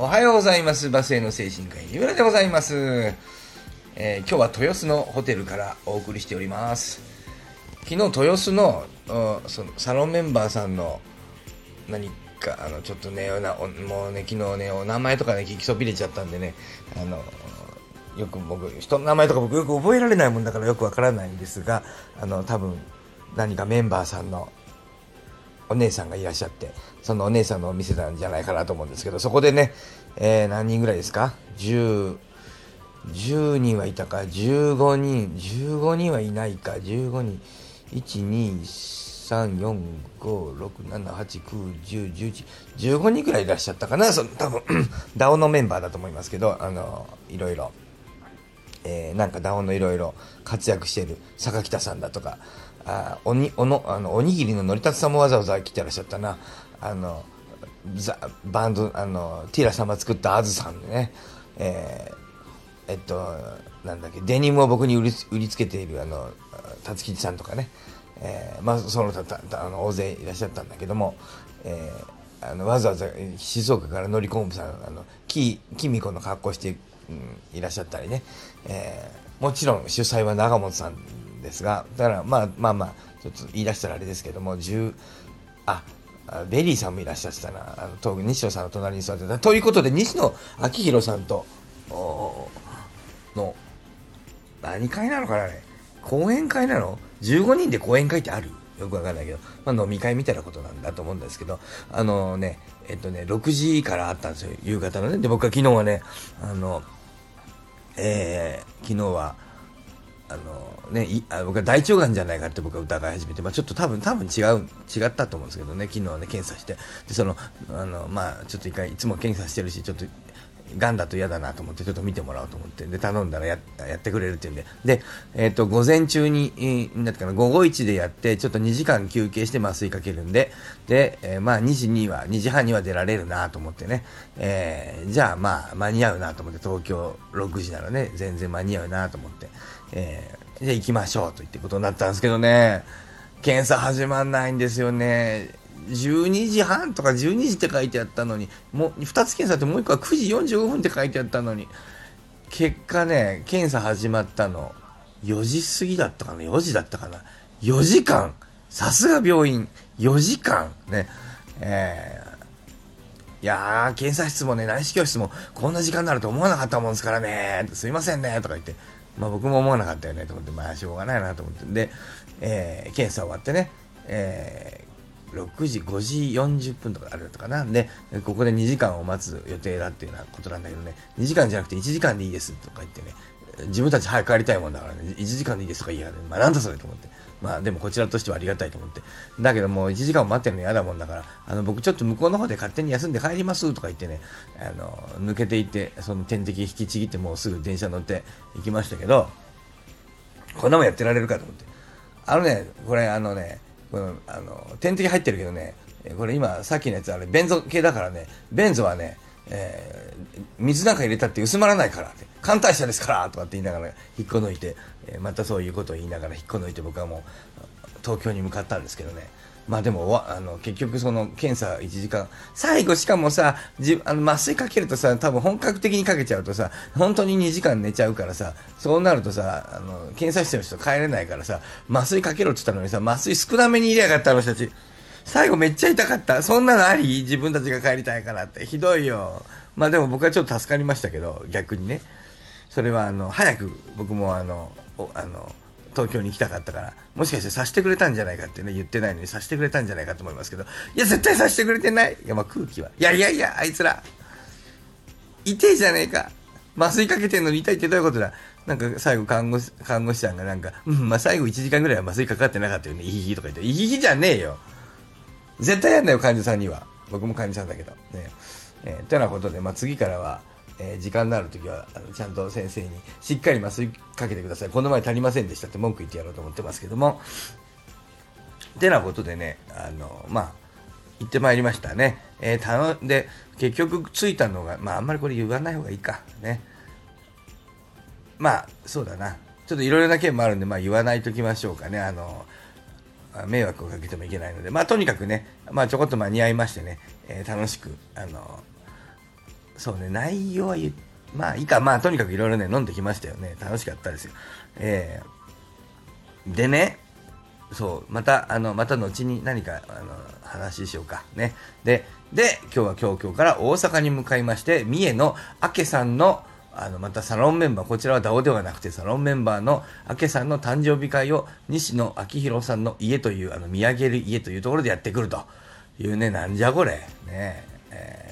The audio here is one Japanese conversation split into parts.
おはようございます。バスへの精神科医三浦でございます、えー、今日は豊洲のホテルからお送りしております。昨日豊洲のそのサロンメンバーさんの何かあのちょっとねなもうね昨日ねお名前とかね聞きそびれちゃったんでねあのよく僕人の名前とか僕よく覚えられないもんだからよくわからないんですがあの多分何かメンバーさんのお姉さんがいらっしゃって、そのお姉さんのお店なんじゃないかなと思うんですけど、そこでね、えー、何人ぐらいですか ?10、10人はいたか、15人、15人はいないか、15人、1、2、3、4、5、6、7、8、9、10、11、15人ぐらいいらっしゃったかな、その多分、ダオのメンバーだと思いますけど、あの、いろいろ。えー、なんかダオのいろいろ活躍している坂北さんだとか、あおにおのあのおにぎりののりたつさんもわざわざ来てらっしゃったな。あのザバンドあのティラ様作ったあずさんでね、えー、えっとなんだっけデニムを僕に売り売りつけているあの辰吉さんとかね、えー、まあそのたたあの大勢いらっしゃったんだけども、えー、あのわざわざ静岡から乗り込むさんあのききみこの格好して、うん、いらっしゃったりね、えー、もちろん主催は長本さんですが、だからまあまあまあ、ちょっと言い出したらあれですけども、10、あ、ベリーさんもいらっしゃってたな、あの東西野さんの隣に座ってた。ということで、西野亮廣さんと、の、何会なのかなあれ。講演会なの ?15 人で講演会ってある？よくわかんないけど、まあ、飲み会みたいなことなんだと思うんですけど、あのね、えっとね、6時からあったんですよ、夕方のね。で、僕は昨日はね、あの、えー、昨日は、あのね、いあ僕は大腸がんじゃないかって僕は疑い始めて、まあ、ちょっと多分多分違う違ったと思うんですけどね昨日はね検査して。でそのあのまあちょっと一回いつも検査してるしちょっとがんだと嫌だなと思ってちょっと見てもらおうと思ってで頼んだらやってくれるっていうんで。で、えっ、ー、と午前中に、えー、なんかな午後1でやってちょっと2時間休憩して麻酔かけるんで。で、えー、まあ2時には2時半には出られるなと思ってね、えー、じゃあまあ間に合うなと思って東京6時ならね全然間に合うなと思って、えー、じゃあ行きましょうと言ってことになったんですけどね。検査始まんないんですよね。12時半とか12時って書いてあったのに、もう2つ検査ってもう1個は9時45分って書いてあったのに、結果ね、検査始まったの、4時過ぎだったかな ?4 時だったかな ?4 時間さすが病院 !4 時間ね。えー、いやー、検査室もね、内視鏡室もこんな時間になると思わなかったもんですからね。すいませんね。とか言って。まあ僕も思わなかったよね。と思って、まあしょうがないなと思って。で、えー、検査終わってね、え6時、5時40分とかあるとかな？ん。で、ここで2時間を待つ予定だっていうようなことなんだけどね、2時間じゃなくて1時間でいいですとか言ってね、自分たち早く帰りたいもんだからね、1時間でいいですとか？言いやが、まあなんだそれと思って。まあでもこちらとしてはありがたいと思って。だけどもう1時間も待ってるの嫌だもんだから、あの僕ちょっと向こうの方で勝手に休んで帰りますとか言ってね、あの、抜けていって、その点滴引きちぎってもうすぐ電車乗って行きましたけど、こんなもんやってられるかと思って。あのね、これあのね、このあの点滴入ってるけどね、これ今さっきのやつあれベンゾ系だからねベンゾはね、えー、水なんか入れたって薄まらないからって艦隊車ですからとかって言いながら引っこ抜いて、えー、またそういうことを言いながら引っこ抜いて僕はもう東京に向かったんですけどね。まあでもあの結局その検査1時間最後しかもさじあの麻酔かけるとさ多分本格的にかけちゃうとさ本当に2時間寝ちゃうからさそうなるとさあの検査室の人帰れないからさ麻酔かけろって言ったのにさ麻酔少なめに入れやがったあの人たち最後めっちゃ痛かった。そんなのあり？自分たちが帰りたいからって。ひどいよ。まあでも僕はちょっと助かりましたけど、逆にね。それはあの、早く僕もあの、あの、東京に行きたかったから、もしかしてさしてくれたんじゃないかってね、言ってないのにさしてくれたんじゃないかと思いますけど、いや、絶対さしてくれてない。いや、まあ空気は。いやいやいや、あいつら、痛いじゃねえか。麻酔かけてんのに痛いってどういうことだなんか最後看護師、看護師さんがなんか、うん、まあ最後1時間ぐらいは麻酔かかってなかったよね。いひひとか言って、いひひじゃねえよ。絶対やんなよ、患者さんには。僕も患者さんだけど。ね。えー、というようなことで、まあ、次からは、えー、時間のある時はあのちゃんと先生にしっかり麻酔かけてください。この前足りませんでしたって文句言ってやろうと思ってますけども。てなことでね、あの、まあ、行ってまいりましたね。えー、たので、結局着いたのが、まあ、あんまりこれ言わない方がいいか。ね。まあ、そうだな。ちょっといろいろな件もあるんで、まあ、言わないときましょうかね。あの、迷惑をかけてもいけないので、まあ、とにかくね、まあ、ちょこっと間に合いましてね、えー、楽しく、あの、そうね、内容は言まあいいか、まあとにかくいろいろね、飲んできましたよね。楽しかったですよ。えー、でね、そう、また、あの、また後に何か、あの、話しようか。ね。で、で、今日は今日今日から大阪に向かいまして、三重の明さんの、あの、またサロンメンバー、こちらは DAO ではなくて、サロンメンバーの明さんの誕生日会を、西野昭弘さんの家という、あの、見上げる家というところでやってくるというね、なんじゃこれ。ね。えー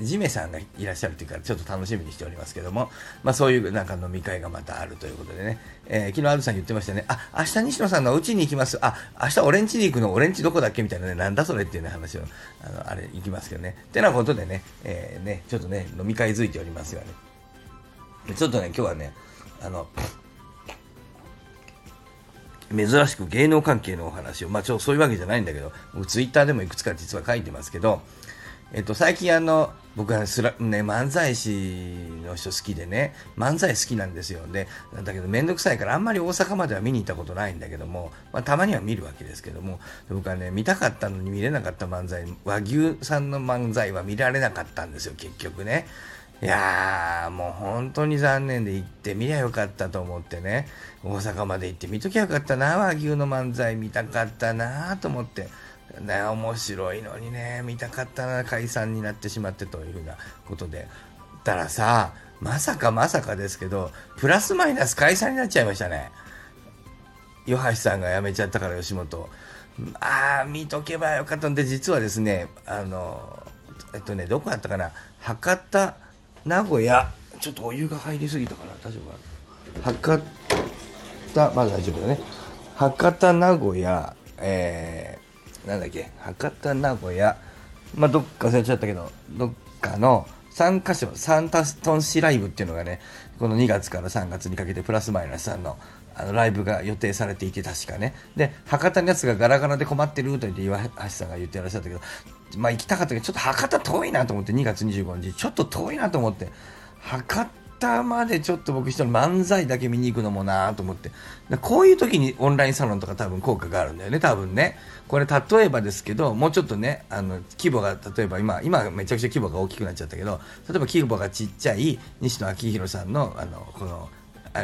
ジメさんがいらっしゃるというからちょっと楽しみにしておりますけども、まあ、そういうなんか飲み会がまたあるということでね、えー、昨日アルさん言ってましたね、あ、明日西野さんのうちに行きます、あ、明日俺ん家に行くの、俺ん家どこだっけみたいなね、なんだそれっていうね話を、あの、あれ行きますけどね。ってなことでね、えー、ね、ちょっとね、飲み会づいておりますがね、ちょっとね、今日はね、あの、珍しく芸能関係のお話を、まあ、ちょそういうわけじゃないんだけど、僕ツイッターでもいくつか実は書いてますけど、えっと、最近あの、僕はすら、ね、漫才師の人好きでね、漫才好きなんですよ。で、だけどめんどくさいからあんまり大阪までは見に行ったことないんだけども、まあ、たまには見るわけですけども、僕はね、見たかったのに見れなかった漫才、和牛さんの漫才は見られなかったんですよ、結局ね。いやー、もう本当に残念で行ってみりゃよかったと思ってね、大阪まで行って見ときゃよかったな、和牛の漫才見たかったなと思って。ね、面白いのにね、見たかったな、解散になってしまってというふうなことで。たらさ、まさかまさかですけど、プラスマイナス解散になっちゃいましたね。岩橋さんが辞めちゃったから吉本。ああ、見とけばよかったんで、実はですね、あの、えっとね、どこだったかな、博多、名古屋、ちょっとお湯が入りすぎたかな、大丈夫かな。博多、まだ大丈夫だね。博多、名古屋、えなんだっけ、博多、名古屋、まあ、どっか忘れちゃったけど、どっかの3カ所、サンタトンシライブっていうのがね、この2月から3月にかけてプラスマイナスさんのあのライブが予定されていて確かね。で、博多のやつがガラガラで困ってると言って岩橋さんが言ってらっしゃったけど、まあ行きたかったけど、ちょっと博多遠いなと思って、2月25日、ちょっと遠いなと思って、博タまでちょっと僕一人漫才だけ見に行くのもなと思って。こういう時にオンラインサロンとか多分効果があるんだよね、多分ね。これ例えばですけど、もうちょっとね、あの、規模が、例えば今、今めちゃくちゃ規模が大きくなっちゃったけど、例えば規模がちっちゃい西野昭弘さんの、あの、この、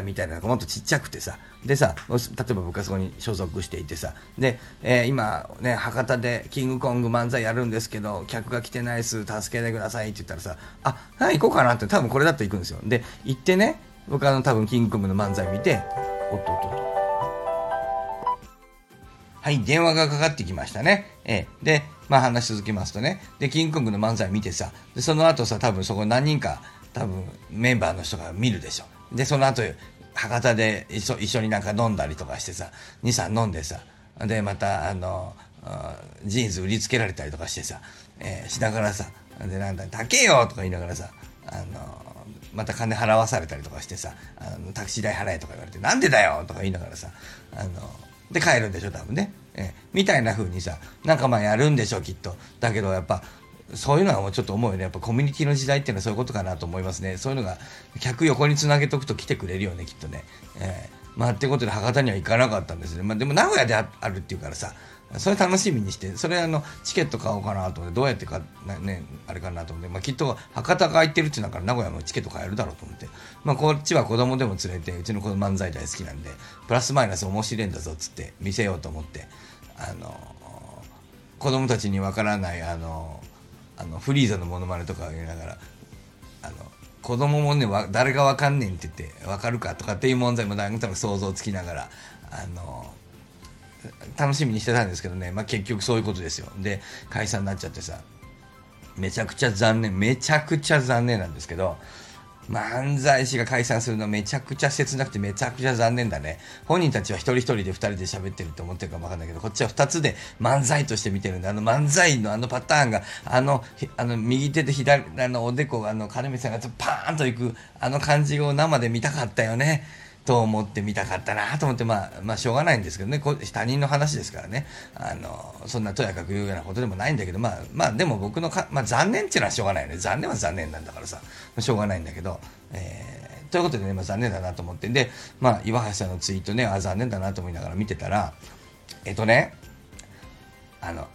みたいなのがもっとちっちゃくてさ、でさ、例えば僕はそこに所属していてさ、で、えー、今ね、博多でキングコング漫才やるんですけど、客が来てないっす、助けてくださいって言ったらさ、あ、はい、行こうかなって、多分これだと行くんですよ。で、行ってね、僕あの多分キングコングの漫才見て、おっとおっとっと。はい、電話がかかってきましたね。えー、で、まあ話続けますとね、で、キングコングの漫才見てさ、で、その後さ、多分そこ何人か、多分メンバーの人が見るでしょ。で、その後、博多で一緒一緒になんか飲んだりとかしてさ、2、3飲んでさ、で、また、あの、ジーンズ売りつけられたりとかしてさ、えー、しながらさ、で、なんだ、高えよとか言いながらさ、あの、また金払わされたりとかしてさ、あのタクシー代払えとか言われて、なんでだよとか言いながらさ、あの、で帰るんでしょ、多分ね。えー、みたいな風にさ、なんかまあやるんでしょ、きっと。だけどやっぱ、そういうのはもうちょっと思うよね。やっぱコミュニティの時代っていうのはそういうことかなと思いますね。そういうのが、客横につなげとくと来てくれるよね、きっとね。えー、まあ、ってことで博多には行かなかったんですね。まあ、でも名古屋であるっていうからさ、それ楽しみにして、それあの、チケット買おうかなと思って、どうやってか、ね、あれかなと思って、まあ、きっと博多が空いてるっていうのから名古屋もチケット買えるだろうと思って、まあ、こっちは子供でも連れて、うちの子漫才大好きなんで、プラスマイナス面白いんだぞっつって見せようと思って、あの、子供たちにわからない、あの、あのフリーザのモノマネとかを言いながらあの子供もね誰がわかんねんって言ってわかるかとかっていう問題もなんとなく想像つきながらあの楽しみにしてたんですけどね、まあ、結局そういうことですよ。で解散になっちゃってさめちゃくちゃ残念めちゃくちゃ残念なんですけど漫才師が解散するのめちゃくちゃ切なくてめちゃくちゃ残念だね。本人たちは一人一人で二人で喋ってるって思ってるかもわかんないけど、こっちは二つで漫才として見てるんで、あの漫才のあのパターンが、あの、あの右手で左、あのおでこが、あの金光さんがパーンといく、あの感じを生で見たかったよね。と思ってみたかったなと思って、まあ、まあ、しょうがないんですけどね、他人の話ですからね、あの、そんなとやかく言うようなことでもないんだけど、まあ、まあ、でも僕のか、まあ、残念っていうのはしょうがないよね。残念は残念なんだからさ、しょうがないんだけど、えー、ということでね、まあ、残念だなと思って、で、まあ、岩橋さんのツイートね、あ、残念だなと思いながら見てたら、えっとね、あの、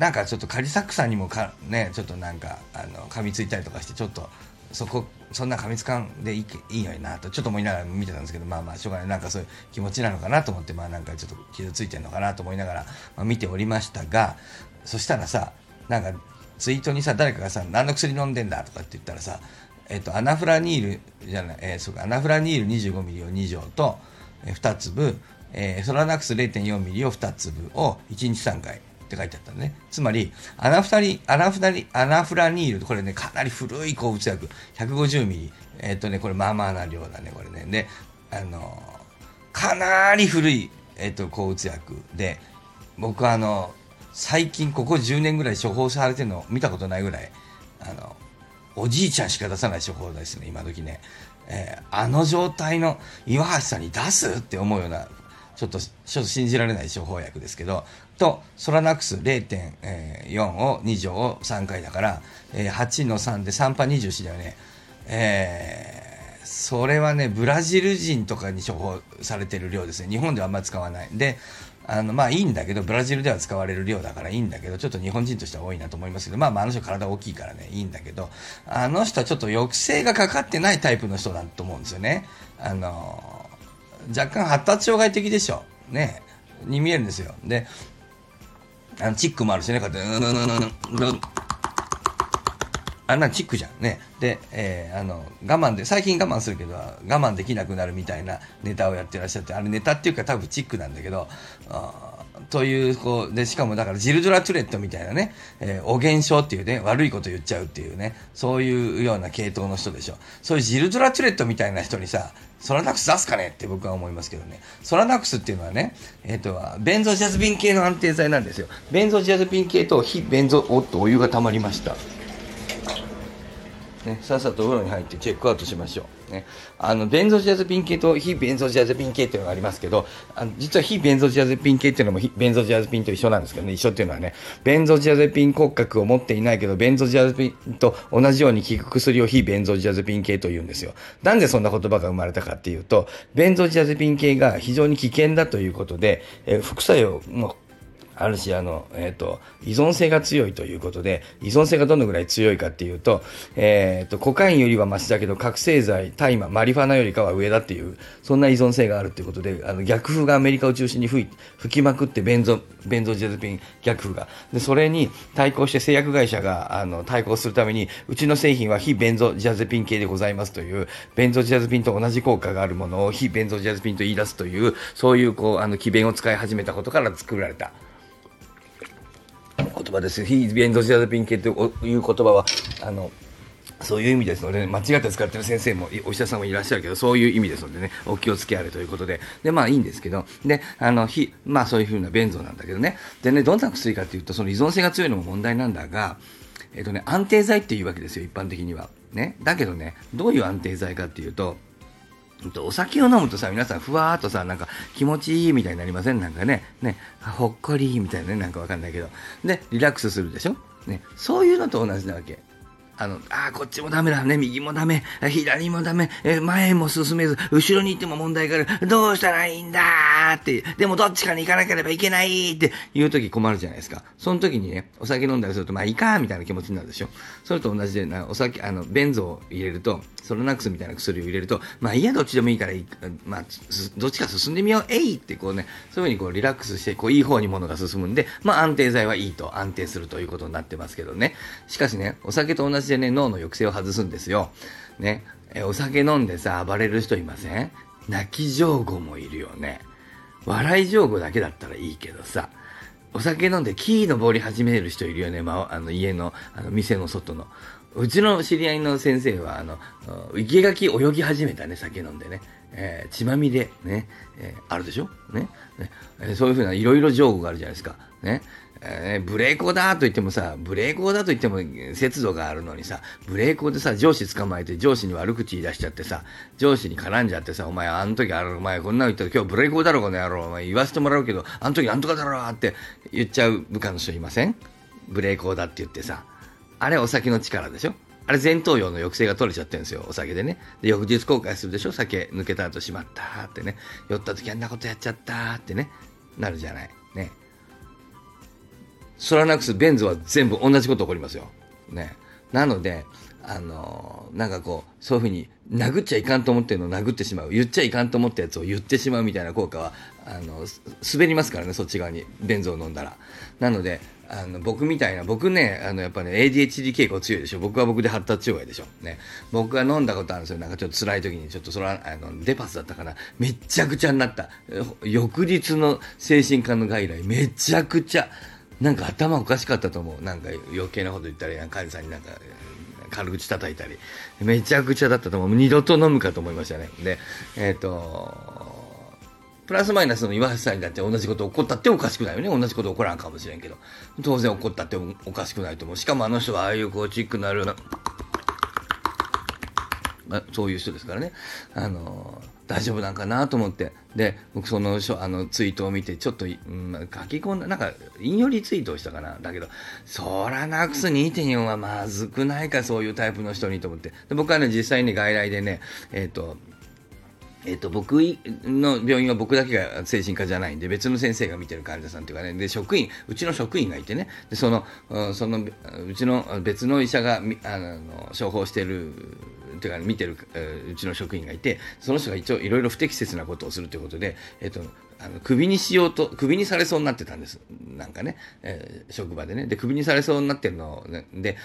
なんかちょっとカリサックさんにもかねちょっとなんかあの噛みついたりとかしてちょっとそこそんな噛みつかんでいいいいのになとちょっと思いながら見てたんですけどまあまあしょうがない。なんかそういう気持ちなのかなと思ってまあなんかちょっと傷ついてるのかなと思いながら、まあ、見ておりましたがそしたらさなんかツイートにさ誰かがさ何の薬飲んでんだとかって言ったらさえっと、アナフラニールじゃない、えー、そうか、アナフラニール 25ml を2錠と、えー、2粒、えー、ソラナックス 0.4ml を2粒を1日3回って書いてあったね。つまり、アナフタリ、アナフタリ、アナフラニール、これね、かなり古い抗うつ薬、150ml。えっ、とね、これまあまあな量だね、これね。で、あのかなり古い、えっ、と、抗うつ薬で、僕はあの、最近ここ10年ぐらい処方されてるの見たことないぐらい、あの、おじいちゃんしか出さない処方ですね、今時ね。えー、あの状態の岩橋さんに出すって思うような、ちょっと、ちょっと信じられない処方薬ですけど、と、ソラナックス0.4を2錠を3回だから、えー、8の3で3波24だよね。えー、それはね、ブラジル人とかに処方されてる量ですね。日本ではあんまり使わない。で、あのまあいいんだけどブラジルでは使われる量だからいいんだけどちょっと日本人としては多いなと思いますけどまあまああの人体大きいからねいいんだけどあの人はちょっと抑制がかかってないタイプの人だと思うんですよねあの若干発達障害的でしょねに見えるんですよであのチックもあるしねこうやってうんうんあんなチックじゃんね。で、えー、あの、我慢で、最近我慢するけど、我慢できなくなるみたいなネタをやってらっしゃって、あれネタっていうか多分チックなんだけど、という、こう、で、しかもだからジルドラ・トゥレットみたいなね、えー、お現象っていうね、悪いこと言っちゃうっていうね、そういうような系統の人でしょ。そういうジルドラ・トゥレットみたいな人にさ、ソラナックス出すかねって僕は思いますけどね。ソラナックスっていうのはね、えっ、ー、と、ベンゾジャズピン系の安定剤なんですよ。ベンゾジャズピン系と非ベンゾ、おっとお湯が溜まりました。ね、さっさとお風呂に入ってチェックアウトしましょう。ね、あの、ベンゾジャズピン系と非ベンゾジャズピン系っていうのがありますけど、あの実は非ベンゾジャズピン系っていうのもベンゾジャズピンと一緒なんですけどね、一緒っていうのはね、ベンゾジャズピン骨格を持っていないけど、ベンゾジャズピンと同じように効く薬を非ベンゾジャズピン系と言うんですよ。なんでそんな言葉が生まれたかっていうと、ベンゾジャズピン系が非常に危険だということで、え副作用もあるし、あの、えっ、ー、と、依存性が強いということで、依存性がどのぐらい強いかっていうと、えっ、ー、と、コカインよりはマシだけど、覚醒剤、大麻、マリファナよりかは上だっていう、そんな依存性があるっていうことで、あの、逆風がアメリカを中心に吹吹きまくって、ベンゾ、ベンゾジェズピン逆風が。で、それに対抗して製薬会社が、あの、対抗するために、うちの製品は非ベンゾジャズピン系でございますという、ベンゾジャズピンと同じ効果があるものを非ベンゾジャズピンと言い出すという、そういう、こう、あの、奇弁を使い始めたことから作られた。言葉です。非ベンゾジアゼピン系という言葉は、あの、そういう意味ですので、ね、間違って使ってる先生も、お医者さんもいらっしゃるけど、そういう意味ですのでね、お気をつけあれということで。で、まあいいんですけど、で、あの、非、まあそういうふうなベンゾなんだけどね。でね、どんな薬かっていうと、その依存性が強いのも問題なんだが、えっとね、安定剤っていうわけですよ、一般的には。ね。だけどね、どういう安定剤かっていうと、お酒を飲むとさ、皆さんふわーっとさ、なんか気持ちいいみたいになりません？なんかね。ね、ほっこりみたいなね、なんかわかんないけど。で、リラックスするでしょ？ね、そういうのと同じなわけ。あの、ああ、こっちもダメだね、右もダメ、左もダメ、え前も進めず、後ろに行っても問題がある、どうしたらいいんだーって、でもどっちかに行かなければいけないって。言う時困るじゃないですか。その時にね、お酒飲んだりすると、まあいいか、みたいな気持ちになるでしょ。それと同じで、なお酒、あの、ベンゾを入れると、ソロナックスみたいな薬を入れると、まあいいや、どっちでもいいからいい、まあ、どっちか進んでみよう、えいってこうね、そういうふうにこうリラックスして、こういい方に物が進むんで、まあ安定剤はいいと、安定するということになってますけどね。しかしね、お酒と同じでね、脳の抑制を外すんですよ。ね。え、お酒飲んでさ、暴れる人いません？泣き上戸もいるよね。笑い上戸だけだったらいいけどさ、お酒飲んで木登り始める人いるよね、まあ、あの家の、あの店の外の。うちの知り合いの先生は、あの、生垣泳ぎ始めたね、酒飲んでね。えー、血まみれ、ね、えー、あるでしょ？ね。ねえー、そういうふうないろいろ情報があるじゃないですか。ね。えー、ブレーコーだと言ってもさ、ブレーコーだと言っても節度があるのにさ、ブレーコーでさ、上司捕まえて上司に悪口言い出しちゃってさ、上司に絡んじゃってさ、お前あの時ある、お前こんなの言ったら今日ブレーコーだろ、この野郎、お前言わせてもらうけど、あの時なんとかだろって言っちゃう部下の人いませんブレーコーだって言ってさ。あれお酒の力でしょあれ前頭葉の抑制が取れちゃってるんですよ、お酒でね。で、翌日後悔するでしょ酒抜けた後しまったってね。酔った時あんなことやっちゃったってね。なるじゃない。ね。ソラナックス、ベンゾは全部同じこと起こりますよ。ね。なので、あのー、なんかこう、そういうふうに、殴っちゃいかんと思ってるのを殴ってしまう。言っちゃいかんと思ったやつを言ってしまうみたいな効果は、あの、滑りますからね、そっち側に、ベンゾを飲んだら。なので、あの、僕みたいな、僕ね、あの、やっぱね、ADHD 傾向強いでしょ。僕は僕で発達障害でしょ。ね。僕が飲んだことあるんですよ。なんかちょっと辛い時に、ちょっとそれは、あの、デパスだったかな。めっちゃくちゃになった。翌日の精神科の外来、めちゃくちゃ、なんか頭おかしかったと思う。なんか余計なこと言ったら、患者さんになんか、軽口叩いたり、めちゃくちゃだったと思う。二度と飲むかと思いましたね。で、えっ、ー、と、プラスマイナスの岩橋さんにだって同じこと起こったっておかしくないよね。同じこと起こらんかもしれんけど。当然起こったっておかしくないと思う。しかもあの人はああいうこうチックなるような、まあ、そういう人ですからね。あの大丈夫なんかなと思って。で、僕そのあのツイートを見て、ちょっと、うん、書き込んだ、なんか、引用リツイートをしたかな。だけど、そらなくす2.4はまずくないか、そういうタイプの人にと思って。で僕はね、実際に外来でね、えっ、ー、と、えっ、と、僕の病院は僕だけが精神科じゃないんで、別の先生が見てる患者さんというかね、で、職員、うちの職員がいてね、で、その、その、うちの別の医者が、あの、処方してる、というか、見てる、うちの職員がいて、その人が一応いろいろ不適切なことをするということで、えっ、と、あの、首にしようと、首にされそうになってたんです。なんかね、えー、職場でね。で、首にされそうになってるの。ね、で、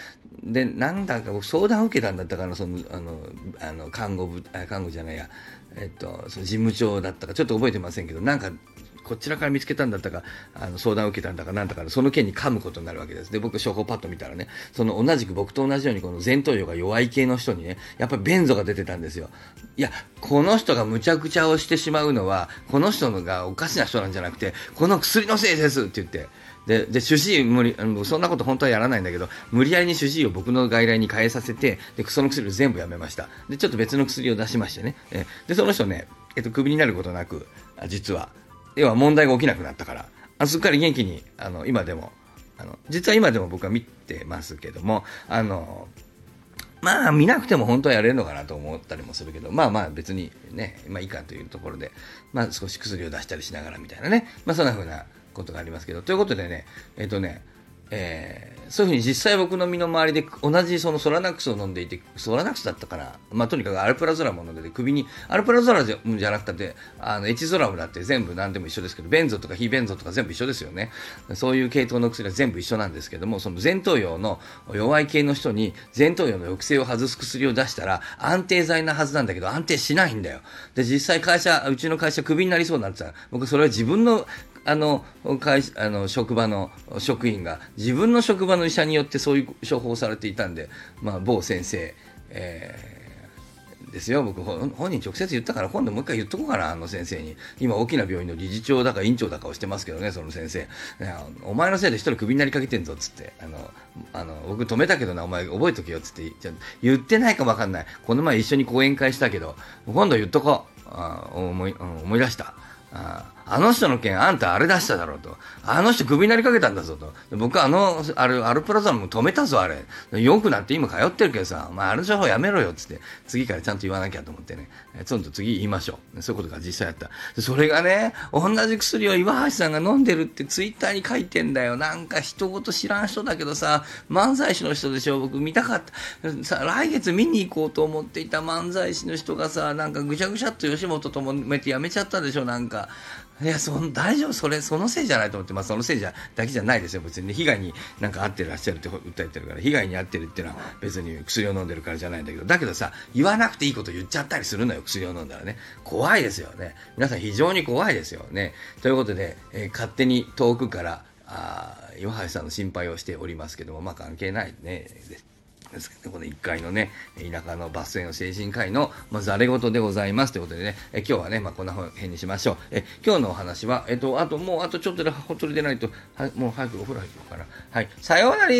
で、なんだか僕相談を受けたんだったかな、その、あの、あの、看護部、看護じゃないや、えっと、その事務長だったか、ちょっと覚えてませんけど、なんか、こちらから見つけたんだったか、あの相談を受けたんだかなんだか、その件に噛むことになるわけです。で、僕、処方パッと見たらね、その同じく僕と同じようにこの前頭葉が弱い系の人にね、やっぱり便座が出てたんですよ。いや、この人がむちゃくちゃをしてしまうのは、この人のがおかしな人なんじゃなくて、この薬のせいですって言って、で、で、主治医無理、そんなこと本当はやらないんだけど、無理やりに主治医を僕の外来に変えさせて、で、その薬を全部やめました。で、ちょっと別の薬を出しましてね。えで、その人ね、えっと、クビになることなく、実は、要は問題が起きなくなったから、あすっかり元気に、あの、今でも、あの、実は今でも僕は見てますけども、あの、まあ見なくても本当はやれるのかなと思ったりもするけど、まあまあ別にね、まあいいかというところで、まあ少し薬を出したりしながらみたいなね、まあそんな風なことがありますけど、ということでね、えっ、とね、えー、そういうふうに実際僕の身の回りで同じそのソラナックスを飲んでいて、ソラナックスだったかな。まあ、とにかくアルプラゾラムを飲んでて、首に、アルプラゾラムじゃなくて、あの、エチゾラムだって全部何でも一緒ですけど、ベンゾとか非ベンゾとか全部一緒ですよね。そういう系統の薬は全部一緒なんですけども、その前頭葉の弱い系の人に前頭葉の抑制を外す薬を出したら安定剤なはずなんだけど安定しないんだよ。で、実際会社、うちの会社クビになりそうになってたら僕それは自分のあの会あの職場の職員が自分の職場の医者によってそういう処方されていたんで、まあ、某先生、えー、ですよ。僕本人直接言ったから今度もう一回言っとこうかなあの先生に。今大きな病院の理事長だか院長だかをしてますけどねその先生。お前のせいで一人クビになりかけてんぞっつって。あのあの僕止めたけどなお前覚えとけよっつって。言ってないかもわかんない。この前一緒に講演会したけど今度言っとこう。あ思い思い出した。ああの人の件あんたあれ出しただろうと。あの人クビになりかけたんだぞと。僕あの、あれ、アルプラザム止めたぞあれ。よくなって今通ってるけどさ、まああの情報やめろよっつって、次からちゃんと言わなきゃと思ってね。ちょっと次言いましょう。そういうことが実際やった。それがね、同じ薬を岩橋さんが飲んでるってツイッターに書いてんだよ。なんか一言知らん人だけどさ、漫才師の人でしょ。僕見たかった。さ、来月見に行こうと思っていた漫才師の人がさ、なんかぐちゃぐちゃっと吉本ともめてやめちゃったでしょ。なんか。いや、その、大丈夫、それ、そのせいじゃないと思って、まあ、そのせいじゃ、だけじゃないですよ、別に、ね、被害になんか遭ってらっしゃるって訴えてるから、被害に遭ってるっていうのは別に薬を飲んでるからじゃないんだけど、だけどさ、言わなくていいこと言っちゃったりするのよ、薬を飲んだらね。怖いですよね。皆さん非常に怖いですよね。ということで、えー、勝手に遠くから、あ岩橋さんの心配をしておりますけども、まあ、関係ないね。ですけど、この1階のね、田舎のバスへの精神科医の、まあ、ざれ言でございますということでね、え今日はね、まあ、こんな辺にしましょう。え今日のお話は、えっと、あと、もうあとちょっとでほっとり出ないと、はもう早くお風呂入ろうかな。はい。さようなら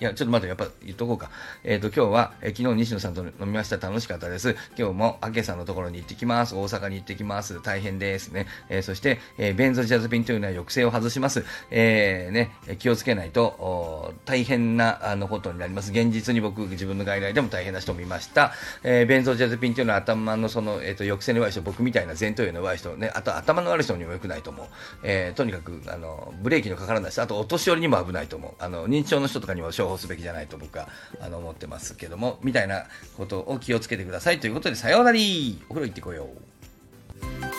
いや、ちょっと待って、やっぱ言っとこうか。えっ、ー、と、今日は、えー、昨日西野さんと飲みました。楽しかったです。今日も、あけさんのところに行ってきます。大阪に行ってきます。大変ですね。えー、そして、え、ベンゾジャズピンというのは抑制を外します。えー、ね、気をつけないと、大変な、あの、ことになります。現実に僕、自分の外来でも大変な人を見ました。えー、ベンゾジャズピンというのは頭のその、えっ、と、抑制の悪い人、僕みたいな前頭葉の悪い人、ね、あと頭の悪い人にも良くないと思う。えー、とにかく、あの、ブレーキのかからない人、あとお年寄りにも危ないと思う。あの、認知症の人とかにも報すべきじゃないと僕はあの思ってますけどもみたいなことを気をつけてくださいということでさようならお風呂行ってこよう。